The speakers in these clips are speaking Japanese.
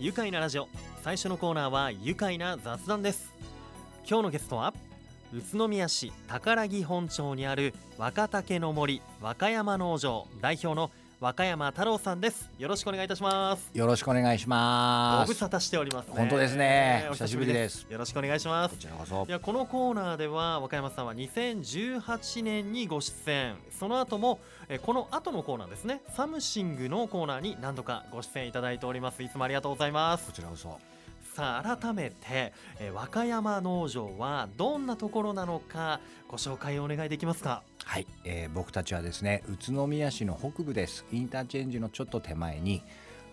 愉快なラジオ。最初のコーナーは愉快な雑談です。今日のゲストは宇都宮市宝木本町にある若竹の森和歌山農場代表の和歌山太郎さんです。よろしくお願いいたします。よろしくお願いします。ご無沙汰しております、ね、本当ですね。お久しぶりです。よろしくお願いします。こちらこそ。いやこのコーナーでは若山さんは2018年にご出演。その後もえこの後のコーナーですね。サムシングのコーナーに何度かご出演いただいております。いつもありがとうございます。こちらこそ。さあ改めてえ和歌山農場はどんなところなのかご紹介お願いできますか？はい、えー、僕たちはですね宇都宮市の北部です。インターチェンジのちょっと手前に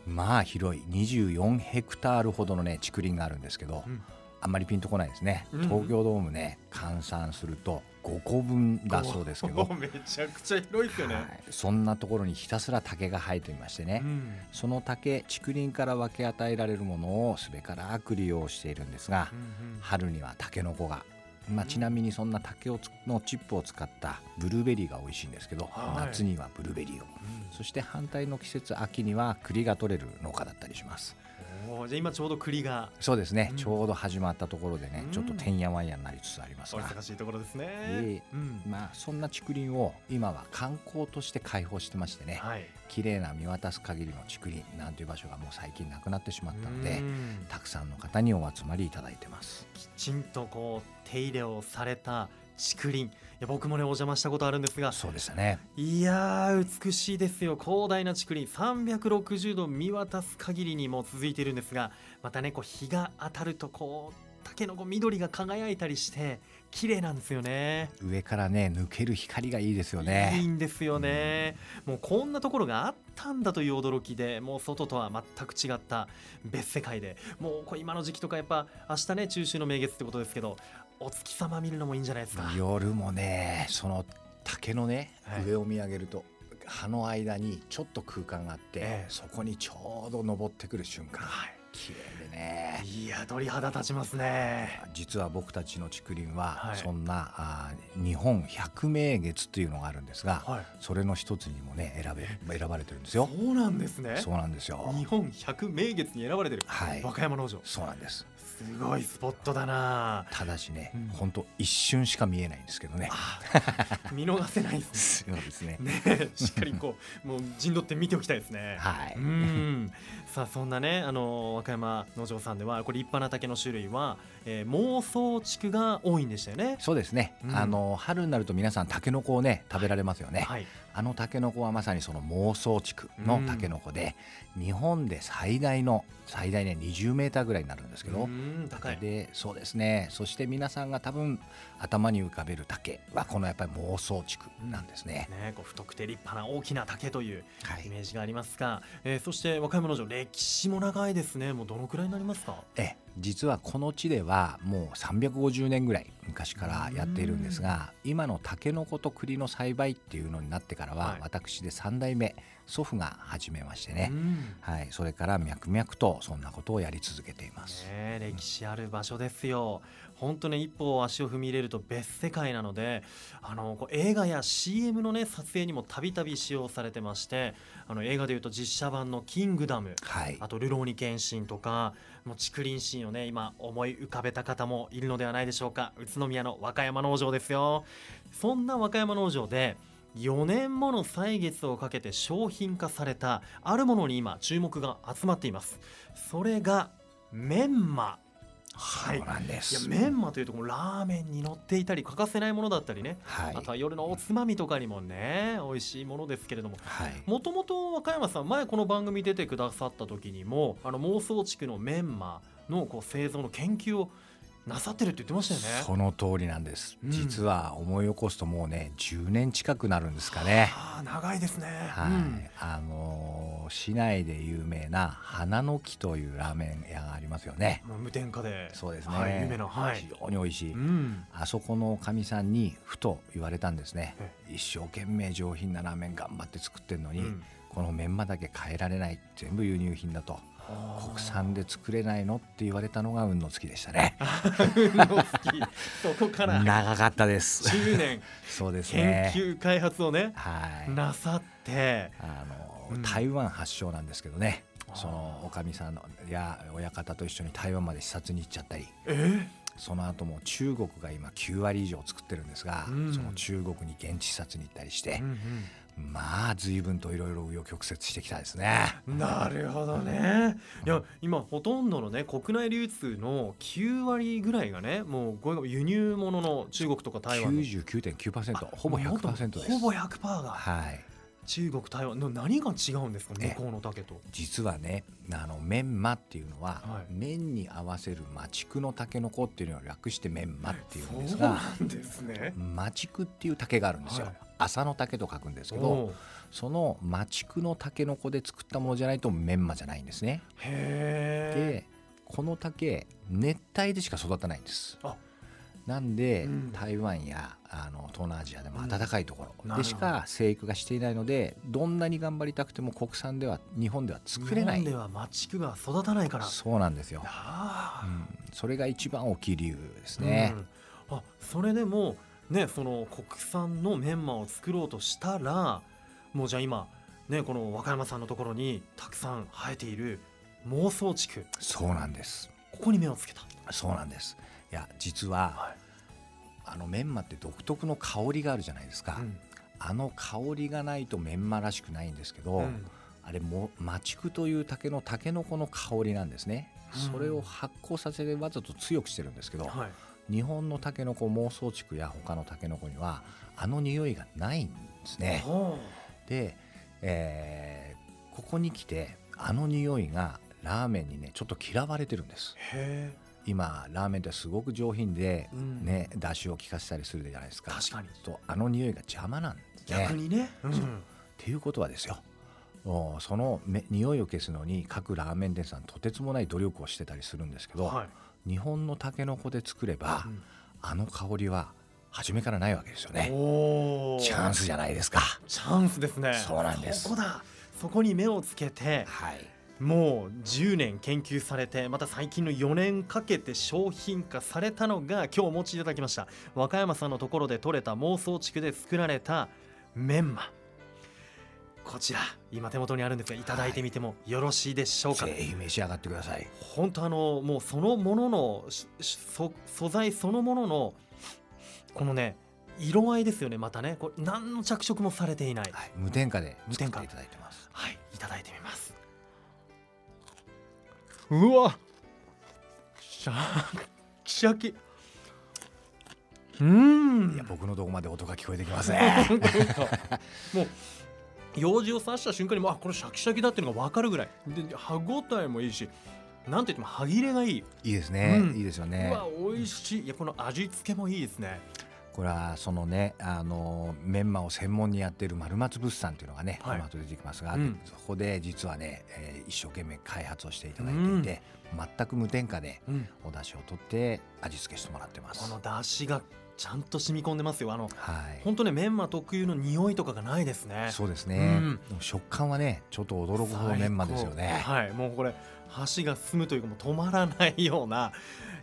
まあ広い24ヘクタールほどのね竹林があるんですけど、うん。あんまりピンとこないですね、うん東京ドームね換算すると5個分だそうですけど、おめちゃくちゃ広いですよね、はい。そんなところにひたすら竹が生えていましてね、うん。その竹竹林から分け与えられるものをすべからく利用しているんですが、うん春にはタケノコが、まあ、うん。ちなみにそんな竹をつのチップを使ったブルーベリーが美味しいんですけど、はい。夏にはブルーベリーを。そして反対の季節秋には栗が取れる農家だったりしますじゃあ今ちょうど栗が。そうですね、うん。ちょうど始まったところでね、うん。ちょっとてんやわんやになりつつありますが、お忙しいところですね。いえうん。まあ、そんな竹林を今は観光として開放してましてねはい。綺麗な見渡す限りの竹林なんていう場所がもう最近なくなってしまったのでうん。たくさんの方にお集まりいただいてます。きちんとこう手入れをされた竹林。いや僕もねお邪魔したことあるんですが。そうでしたね。いやー美しいですよ。広大な竹林。360度見渡す限りにも続いているんですが。またねこう日が当たるとこう竹のこう緑が輝いたりして綺麗なんですよね。上からね抜ける光がいいですよいいねんですよね、もうこんなところがあったんだという驚きでもう外とは全く違った別世界で。もうこれ今の時期とかやっぱ明日ね中秋の名月ってことですけどお月様見るのもいいんじゃないですか。夜もねその竹のね、はい。上を見上げると葉の間にちょっと空間があって、ええ。そこにちょうど登ってくる瞬間。はい。綺麗でね。いや鳥肌立ちますね。実は僕たちの竹林は、はい。そんなあー日本百名月というのがあるんですが、はい。それの一つにもね選べ選ばれてるんですよ。そうなんですね。そうなんですよ。日本百名月に選ばれてる、はい。和歌山農場。そうなんです。すごいスポットだなただしねうん、本当一瞬しか見えないんですけどね。あ見逃せないです そうですね。ねねしっかりこうもう陣取って見ておきたいですねはい。うんさあそんなねあの和歌山農場さんではこれ立派な竹の種類は、えー、妄想竹が多いんでしたよね。そうですね、うん。あの春になると皆さんタケノコをね食べられますよね、はい、あのタケノコはまさにその妄想竹のタケノコで、日本で最大の最大ね20メーターぐらいになるんですけど、うん高い。でそうですね。そして皆さんが多分頭に浮かべる竹はこのやっぱり妄想竹なんですね、ね、こう太くて立派な大きな竹というはい。イメージがありますが、えーそして和歌山農場歴史も長いですね。もうどのくらいになりますか？え実はこの地ではもう350年ぐらい昔からやっているんですが今のタケノコと栗の栽培っていうのになってからは、はい。私で3代目祖父が始めましてね、うん。はい、それから脈々とそんなことをやり続けています。ね、歴史ある場所ですよ。本当ね一歩足を踏み入れると別世界なのであのこう映画や CM のね撮影にもたびたび使用されてましてあの映画でいうと実写版の「キングダム」はい。あと「ルローニケンシン」とかもう竹林シーンをね今思い浮かべた方もいるのではないでしょうか。宇都宮の和歌山農場ですよ。そんな和歌山農場で4年もの歳月をかけて商品化されたあるものに今注目が集まっています。それがメンマ。はい。そうなんでいやす。メンマというとこのラーメンに乗っていたり欠かせないものだったりね、はい。あとは夜のおつまみとかにもね美味しいものですけれども。はい。もともと和歌山さん前この番組出てくださった時にもあの妄想地区のメンマのこう製造の研究をなさってるって言ってましたよね。その通りなんです、うん実は思い起こすともうね10年近くなるんですかね。ああ長いですね。はい、うんあのー市内で有名な花の木というラーメン屋がありますよね。まあ無添加でそうですね。はい、有名なはい非。常に美味しい。うん。あそこのおかみさんにふと言われたんですね。一生懸命上品なラーメン頑張って作ってるのに、うんこのメンマだけ変えられない全部輸入品だと国産で作れないのって言われたのが運の月でしたね。運の好きそこから長かったです。10年 そうです研ね。究開発をねはい。なさってあの、うん台湾発祥なんですけどね。そのおかみさんのや親方と一緒に台湾まで視察に行っちゃったりえ？その後も中国が今9割以上作ってるんですが、うんその中国に現地視察に行ったりしてー、うんまあ随分といろいろ紆余曲折してきたですね。うんなるほどね。いや今ほとんどのね国内流通の9割ぐらいがねもうこれが輸入物の中国とか台湾の。99.9%ほぼもっと100%です。ほぼ100%が。はい中国台湾の何が違うんですか？え向こうの竹と。実はねあのメンマっていうのは、はい。麺に合わせる麻竹のタケノコっていうのを略してメンマっていうんですそうがなんですね。麻竹っていう竹があるんですよ、はい。麻の竹と書くんですけどその麻竹のタケノコで作ったものじゃないとメンマじゃないんですね。へえでこの竹熱帯でしか育たないんです。あなんで、うん。台湾やあの東南アジアでもうん。暖かいところでしか生育がしていないのでどんなに頑張りたくても国産では日本では作れない日本ではマチクが育たないから。そうなんですよ、うん、それが一番大きい理由ですね、うん。あそれでもねその国産のメンマを作ろうとしたらもうじゃあ今ねこの和歌山さんのところにたくさん生えている妄想地区そうなんです。ここに目をつけた。そうなんですいや実ははい。あのメンマって独特の香りがあるじゃないですか、うん。あの香りがないとメンマらしくないんですけど、うん。あれも麻竹という竹のタケノコの香りなんですね、うん。それを発酵させてわざと強くしてるんですけど、はい。日本のタケノコ妄想竹や他のタケノコにはあの匂いがないんですね。ほで、えーここに来てあの匂いがラーメンにねちょっと嫌われてるんです。うへ今ラーメンってすごく上品で、うん。ね出汁を効かせたりするじゃないですか。確かに。とあの匂いが邪魔なんで。すね逆にね、うん。っていうことはですよ。おそのめ匂いを消すのに各ラーメン店さんとてつもない努力をしてたりするんですけど、はい。日本のタケノコで作れば、うん。あの香りは初めからないわけですよね。チャンスじゃないですか。チャンスですね。そうなんです。そこだ。そこに目をつけてはいもう10年研究されてまた最近の4年かけて商品化されたのが今日お持ちいただきました。和歌山さんのところで採れた妄想地区で作られたメンマ。こちら今手元にあるんですがいただいてみてもよろしいでしょうか、ぜひ召し上がってください。本当あのもうそのものの素材そのもののこのね色合いですよねまたね。これ何の着色もされていない。はい、無添加で無添加。作っていただいてます。はいいただいてみますうわ。シャキシャキ。うーん。いや僕のとこまで音が聞こえてきますね。もう用事を刺した瞬間にもうあこれシャキシャキだっていうのが分かるぐらい。で歯ごたえもいいしなんといっても歯切れがいい、いいですね、うん。いいですようねわ美味しい。いやこの味付けもいいですねこれはそのねあのメンマを専門にやっている丸松物産っていうのがね、はい。この後出てきますが、うん。そこで実はね、えー一生懸命開発をしていただいていて、全く無添加でうん。お出汁を取って味付けしてもらってます。この出汁がちゃんと染み込んでますよ。あのはい。本当ねメンマ特有の匂いとかがないですね。そうですね、うん。食感はねちょっと驚くほどメンマですよね。はい。もうこれ箸が進むというかもう止まらないような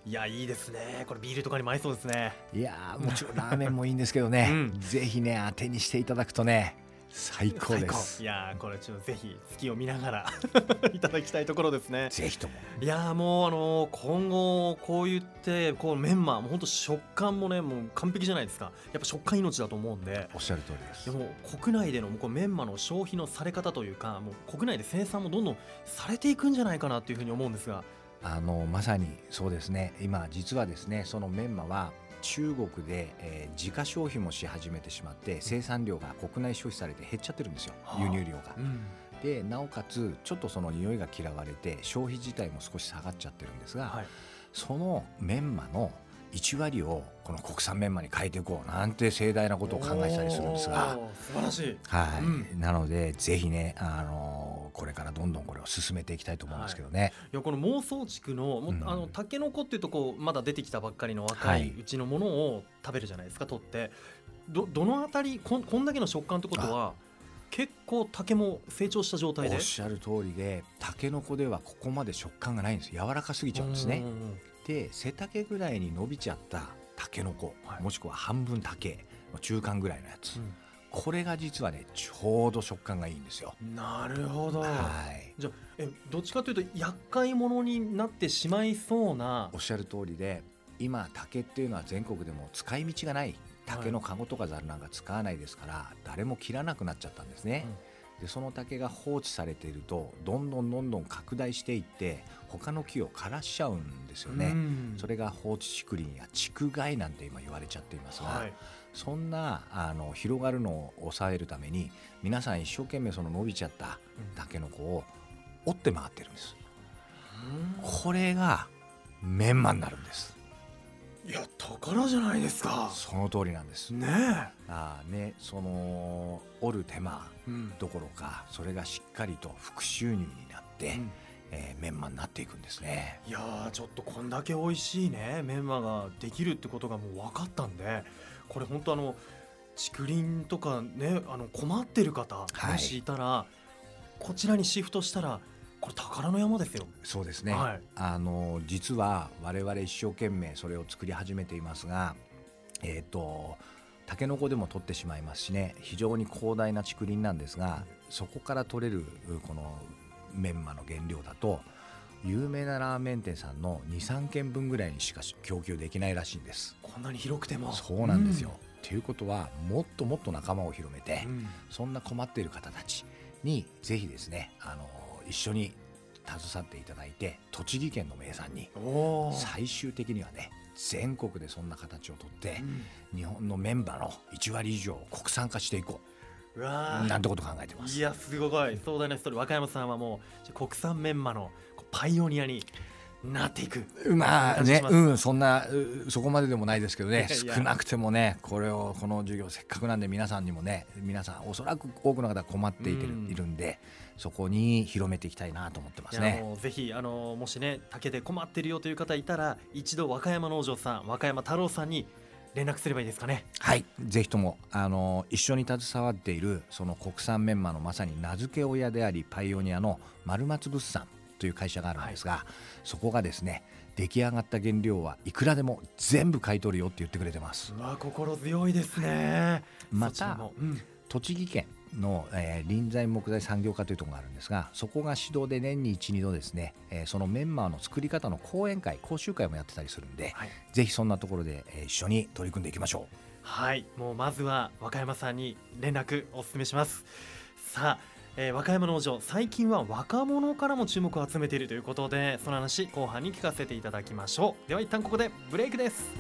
いやいいですね。これビールとかにも合いそうですね。いやーもちろんラーメンもいいんですけどね、うん。ぜひね当てにしていただくとね最高です。いやーこれちょっとぜひ月を見ながら いただきたいところですね。ぜひとも。いやーもうあのー今後こう言ってこうメンマもう本当食感もねもう完璧じゃないですか。やっぱ食感命だと思うんで。おっしゃる通りです。でも国内でのもうこうメンマの消費のされ方というかもう国内で生産もどんどんされていくんじゃないかなっていうふうに思うんですがあのまさにそうですね。今実はですねそのメンマは中国で、えー自家消費もし始めてしまって生産量が国内消費されて減っちゃってるんですよ。はあ。輸入量が。うん。でなおかつちょっとその匂いが嫌われて消費自体も少し下がっちゃってるんですが、はい。そのメンマの1割をこの国産メンマに変えていこうなんて盛大なことを考えてたりするんですが。素晴らしい。はい、うん。なのでぜひね、あのこれからどんどんこれを進めていきたいと思うんですけどね、い。やこの妄想地区のもううん。あのタケノコっていうとこうまだ出てきたばっかりの若はい。いうちのものを食べるじゃないですか取って。どどのあたりこんこんだけの食感ってことは結構竹も成長した状態で？おっしゃる通りでタケノコではここまで食感がないんです。柔らかすぎちゃうんですね。うんうんうんで背丈ぐらいに伸びちゃったタケノコ、はい。もしくは半分竹の中間ぐらいのやつ、うん。これが実はねちょうど食感がいいんですよ。なるほど、はい。じゃあえどっちかというと厄介者になってしまいそうな。おっしゃる通りで今竹っていうのは全国でも使い道がない。竹の籠とかざるなんか使わないですから、誰も切らなくなっちゃったんですね。でその竹が放置されているとどんどんどんどん拡大していって他の木を枯らしちゃうんですよね。うん。それが放置竹林や竹害なんて今言われちゃっていますが、はい。そんなあの広がるのを抑えるために皆さん一生懸命その伸びちゃったタケノコを折って回ってるんです。これがメンマになるんです。いや宝じゃないですか。その通りなんです。ねあーねその折る手間どころかそれがしっかりと副収入になって、えーメンマになっていくんですね。いやーちょっとこんだけ美味しいねメンマができるってことがもう分かったんでこれ本当あの竹林とかねあの困ってる方、はい。もしいたらこちらにシフトしたらこれ宝の山ですよ。そうですね、はい。あの実は我々一生懸命それを作り始めていますがえっ、とタケノコでも取ってしまいますしね非常に広大な竹林なんですがそこから取れるこのメンマの原料だと有名なラーメン店さんの23軒分ぐらいにしか供給できないらしいんです。こんなに広くても。そうなんですよ、ということはもっともっと仲間を広めて、うん。そんな困っている方たちにぜひですねあの一緒に携わっていただいて栃木県の名産に最終的にはね全国でそんな形をとってうん。日本のメンバーの1割以上を国産化していこうなんてこと考えてます。いやすごい。壮大なストーリー。和歌山さんはもう国産メンマのパイオニアになっていく。まあねうんそんなうそこまででもないですけどね。少なくてもねこれをこの授業せっかくなんで皆さんにもね皆さんおそらく多くの方が困っていてるうん。いるんでそこに広めていきたいなと思ってますね。ぜひあのもしね竹で困ってるよという方いたら一度和歌山農場さん和歌山太郎さんに連絡すればいいですかね？はい、ぜひともあの一緒に携わっているその国産メンマのまさに名付け親でありパイオニアの丸松物産という会社があるんですが、そこがですね出来上がった原料はいくらでも全部買い取るよって言ってくれてます。うわ心強いですね。またもうん。栃木県の、えー臨材木材産業課というところがあるんですがそこが指導で年に12度ですね、えーそのメンマの作り方の講演会講習会もやってたりするんで、はい。ぜひそんなところで、えー一緒に取り組んでいきましょう。はい。もうまずは和歌山さんに連絡お勧めします。さあ、えー和歌山農場最近は若者からも注目を集めているということでその話後半に聞かせていただきましょう。では一旦ここでブレイクです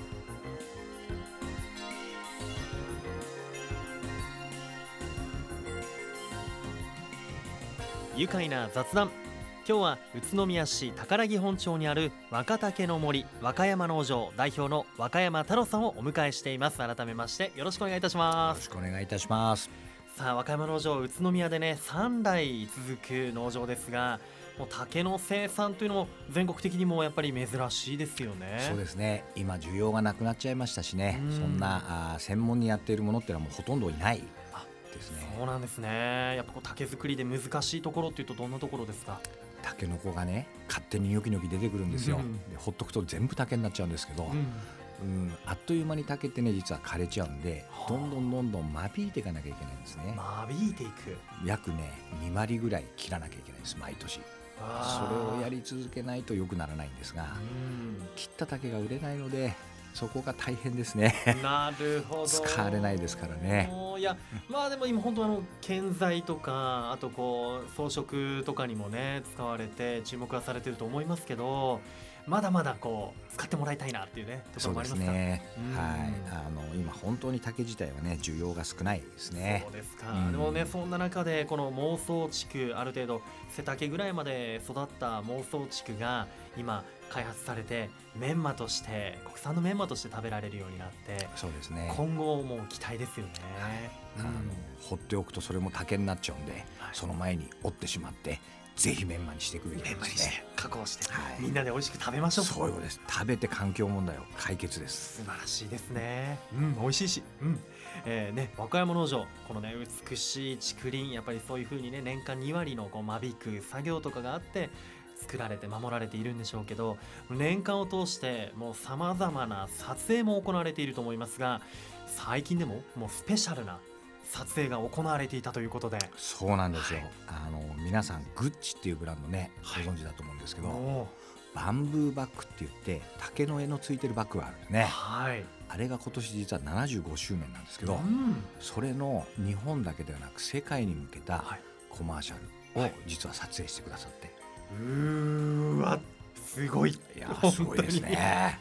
愉快な雑談。今日は宇都宮市宝木本町にある若竹の森和歌山農場代表の和歌山太郎さんをお迎えしています。改めましてよろしくお願いいたしまよろすしくお願いいたします。さあ和歌山農場宇都宮でね3代続く農場ですがもう竹の生産というのも全国的にもやっぱり珍しいですよね。そうですね。今需要がなくなっちゃいましたしね。うん。そんなあー専門にやっているものっていうのはもうほとんどいない。あですね。そうなんですね。やっぱこう竹作りで難しいところっていうとどんなところですか？タケノコがね勝手にニョキニョキ出てくるんですよ、うん。でほっとくと全部竹になっちゃうんですけど、うん。あっという間に竹ってね実は枯れちゃうんではあ。どんどんどんどん間引いていかなきゃいけないんですね、間引いていく。約ね2割ぐらい切らなきゃいけないんです毎年。それをやり続けないと良くならないんですがう切った竹が売れないのでそこが大変ですね。んなるほど。使われないですからね。いやまあでも今本当あの建材とかあとこう装飾とかにもね使われて注目はされてると思いますけどまだまだこう使ってもらいたいなっていうねとこそうでろもありますすかね。うん。はい。あの今本当に竹自体はね需要が少ないですね。そうですか、うん。でもね。そんな中でこの妄想地区ある程度背丈ぐらいまで育った妄想地区が今開発されてメンマとして国産のメンマとして食べられるようになってそうですね。今後も期待ですよね、あの放っておくとそれも竹になっちゃうんで、はい。その前に折ってしまってぜひメンマにしていくべきなんですね。加工して、はい。みんなで美味しく食べましょう。そういうことです。食べて環境問題を解決です。素晴らしいですね。うん、美味しいし、うん、えーね、和歌山農場、このね、美しい竹林、やっぱりそういう風にね、年間2割のこう間引く作業とかがあって。作られて守られているんでしょうけど年間を通してもうさまざまな撮影も行われていると思いますが最近でももうスペシャルな撮影が行われていたということで。そうなんですよ、はい。あの皆さんグッチっていうブランドね、はい。ご存知だと思うんですけどおバンブーバッグって言って竹の絵のついてるバッグがあるんですーね。はい。あれが今年実は75周年なんですけど、うん。それの日本だけではなく世界に向けたはい。コマーシャルを実は撮影してくださって、うーわすごい。いやーすごいですね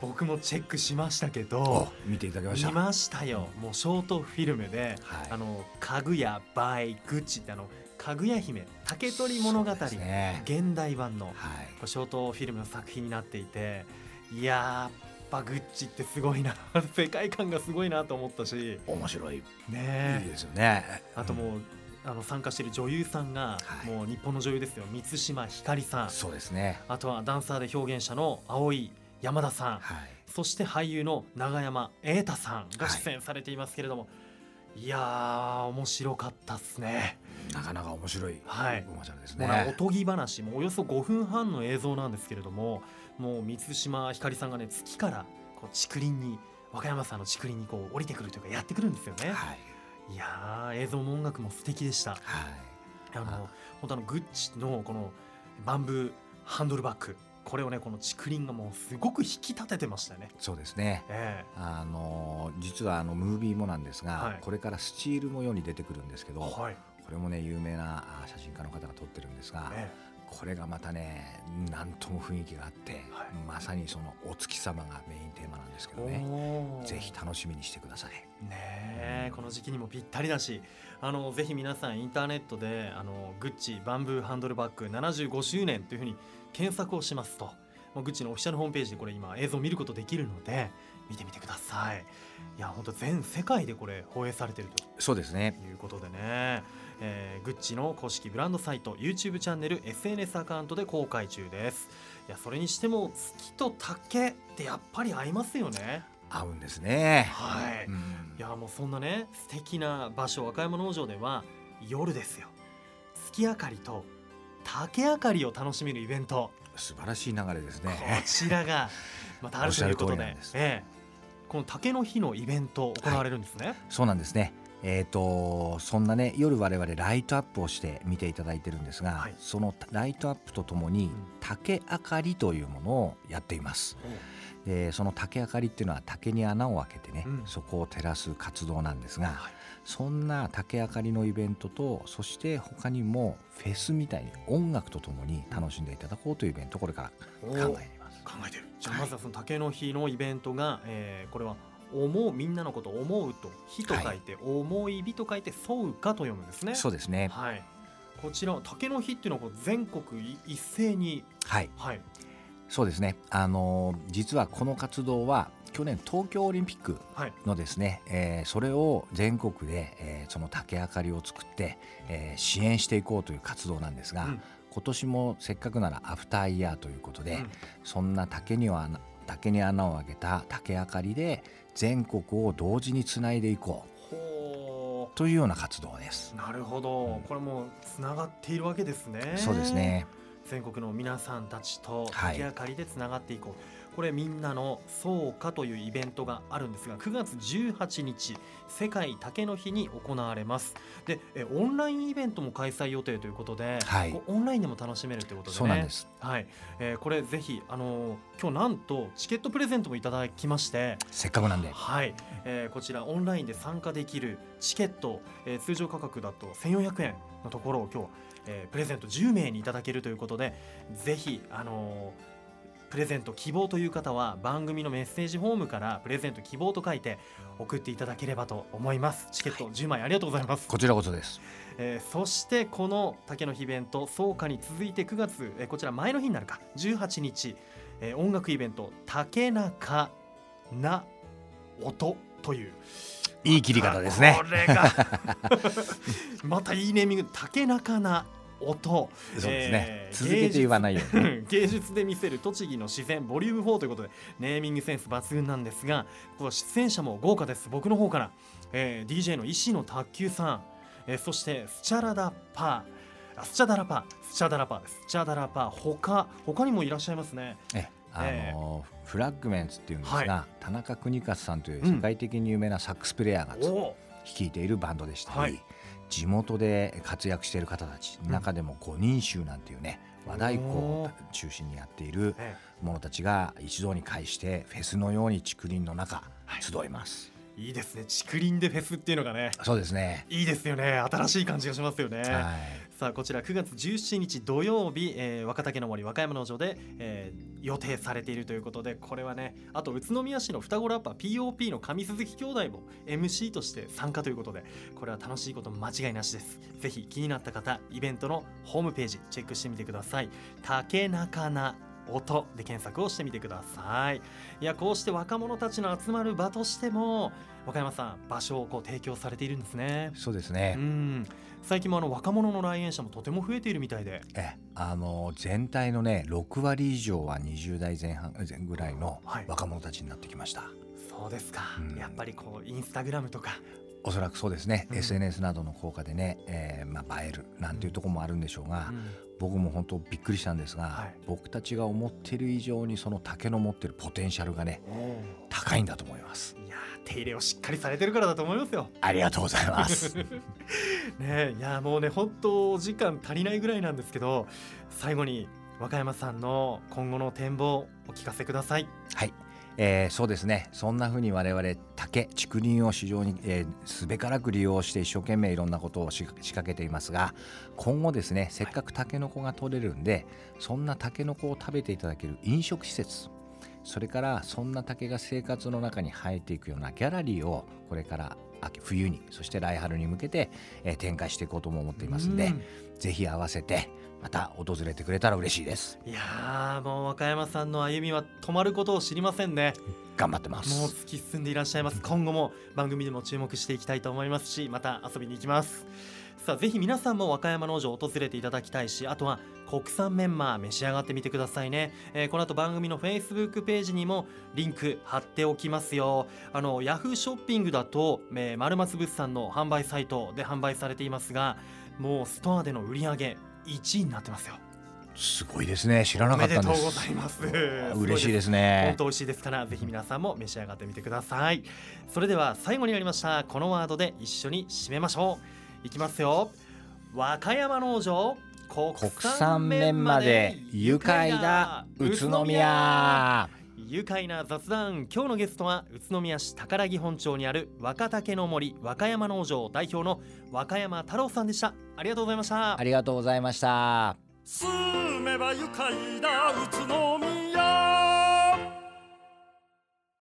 僕もチェックしましたけおど見ていただきました。見ましたよ。もうショートフィルムで、はい。あのかぐやバイグッチってあのかぐや姫竹取物語、ね。現代版のはい。ショートフィルムの作品になっていていやーやっぱグッチってすごいな。世界観がすごいなと思ったし。面白い。いいねえですよね。あともう、あの参加している女優さんが、はい。もう日本の女優ですよ。満島ひかりさん。そうですね。あとはダンサーで表現者の青井山田さんはいそして俳優の永山瑛太さんが出演されていますけれども、い、やー面白かったっすね。なかなか面白いはいおねとぎ話もうおよそ5分半の映像なんですけれどももう満島ひかりさんがね月からこう竹林に和歌山さんの竹林にこう降りてくるというかやってくるんですよね。はいいやー映像も音楽も素敵でした。はいあのあ本当あのグッチのこのバンブーハンドルバッグこれをねこの竹林がもうすごく引き立ててましたよね。そうですね。えあの実はあのムービーもなんですが、はい。これからスチールも世に出てくるんですけど、えはい、これもね有名なあ写真家の方が撮ってるんですが、えこれがまたねなんとも雰囲気があって、はい。まさにそのお月様がメインテーマなんですけえどね。ぜひ楽しみにしてください。ねえこの時期にもぴったりだしあのぜひ皆さんインターネットであのグッチバンブーハンドルバッグ75周年というふうに検索をしますともうグッチのオフィシャルホームページでこれ今映像を見ることできるので見てみてください。いや本当全世界でこれ放映されてると。そうですね。いうことでね、えーグッチの公式ブランドサイト YouTube チャンネル SNS アカウントで公開中です。いやそれにしても月と竹ってやっぱり合いますよね。合うんですね。はい、うん。いやもうそんなね素敵な場所和歌山農場では夜ですよ。月明かりと竹明かりを楽しめるイベント、素晴らしい流れですこね。ちらがまたあるということで。ええ、この竹の日のイベント行われるんですね、そうなんですね。えー、とそんなね夜我々ライトアップをして見ていただいてるんですが、はい。そのライトアップとともにん。竹明かりというものをやっています。でその竹明かりっていうのは竹に穴を開けてね、うん。そこを照らす活動なんですが、はいそんな竹明かりのイベントとそして他にもフェスみたいに音楽とともに楽しんでいただこうというイベントをこれからお考えています。考えてる。じゃあまずはその竹の日のイベントが、えーこれは思うみんなのことを思うと火と書いて、思い火と書いてそうかと読むんですね。そうですね。はい。こちら竹の日っていうのはこう全国い一斉に。はい、はい。そうですね。あのー実はこの活動は去年東京オリンピックはい。のですね、えーそれを全国で、えーその竹明かりを作って、えー支援していこうという活動なんですが、うん。今年もせっかくならアフターイヤーということで、うん。そんな竹には穴竹に穴を開けた竹明かりで全国を同時につないでいこうほというような活動です。う。なるほど。これもうつながっているわけですね。そうですね。全国の皆さんたちとはい。竹明かりでつながっていこう、これみんなのそうかというイベントがあるんですが9月18日世界竹の日に行われます。でえオンラインイベントも開催予定ということで、はい。オンラインでも楽しめるということでね。です。はい、えーこれぜひあのー今日なんとチケットプレゼントもいただきましてせっかくなんで。はい、えーこちらオンラインで参加できるチケット、えー通常価格だと1400円のところを今日、えープレゼント10名にいただけるということでぜひあのープレゼント希望という方は番組のメッセージフォームからプレゼント希望と書いて送っていただければと思います。チケット10枚ありがとうございます、こちらこそです。えーそしてこの竹の日イベント草加に続いて9月、えーこちら前の日になるか。18日、えー音楽イベント竹中な音といういい切り方ですね。これが。またいいネーミング。竹中な音。そうですね。えー続けて言わないように。芸術で見せる栃木の自然ボリューム4ということでネーミングセンス抜群なんですがこの出演者も豪華です。僕の方から、えー DJ の石野卓球さん、えーそしてスチャラダパー。あスチャダラパー。スチャダラパーです。スチャダラパー。他他にもいらっしゃいますね。えあのーフラッグメンツっていうんですが、は田中邦和さんという世界的に有名なサックスプレイヤーが率いているバンドでしたり、はい。地元で活躍している方たち、うん。中でも五人衆なんていうね和太鼓おをー中心にやっているえ者たちが一堂に会してフェスのように竹林の中はい。集います、えいいですね。竹林でフェスっていうのがね。そうですね。いいですよね。新しい感じがしますよね、はい。さあこちら9月17日土曜日、えー若竹の森和歌山農場で、えー予定されているということでこれはねあと宇都宮市の双子ラッパー POP の上鈴木兄弟も MC として参加ということでこれは楽しいこと間違いなしです。ぜひ気になった方イベントのホームページチェックしてみてください。竹中な音で検索をしてみてください。いやこうして若者たちの集まる場としても和歌山さん場所をこう提供されているんですね。そうですうね、ん最近もあの若者の来園者もとても増えているみたいで。えあの全体のね6割以上は20代前半前ぐらいのはい。若者たちになってきました、そうですか、うん。やっぱりこうインスタグラムとか。おそらくそうですね、うん。SNS などの効果でね、えーまあ、映えるなんていうところもあるんでしょうが、僕も本当びっくりしたんですが、はい。僕たちが思っている以上にその竹の持ってるポテンシャルがね高いんだと思います。いやー手入れをしっかりされてるからだと思いますよ。ありがとうございます。ねえいやもうね本当お時間足りないぐらいなんですけど最後に和歌山さんの今後の展望お聞かせください。はい、えーそうですね。そんな風に我々竹竹林を非常に、えーすべからく利用して一生懸命いろんなことをし仕掛けていますが今後ですねせっかくタケノコが取れるんでそんなタケノコを食べていただける飲食施設それからそんな竹が生活の中に生えていくようなギャラリーをこれから秋冬にそして来春に向けて、えー展開していこうとも思っていますんでうん。ぜひ合わせてまた訪れてくれたら嬉しいです。いやーもう和歌山さんの歩みは止まることを知りませんね。頑張ってます。もう突き進んでいらっしゃいます。今後も番組でも注目していきたいと思いますしまた遊びに行きますさあぜひ皆さんも和歌山農場を訪れていただきたいしあとは国産メンマー召し上がってみてくださいね、えーこの後番組の Facebook ページにもリンク貼っておきますよ。あの Yahoo ショッピングだと、えー、丸松物産の販売サイトで販売されていますがもうストアでの売り上げ1位になってますよ。すごいですね。知らなかったんです。おめでとうございます。嬉しいです本ね当美味しいですからぜひ皆さんも召し上がってみてください。それでは最後になりました。このワードで一緒に締めましょういきますよ。和歌山農場国国産メンマで愉快だ宇都宮。愉快な雑談。今日のゲストは宇都宮市宝木本町にある若竹の森和歌山農場代表の和歌山太郎さんでした。ありがとうございました。ありがとうございました。住めば愉快だ宇都宮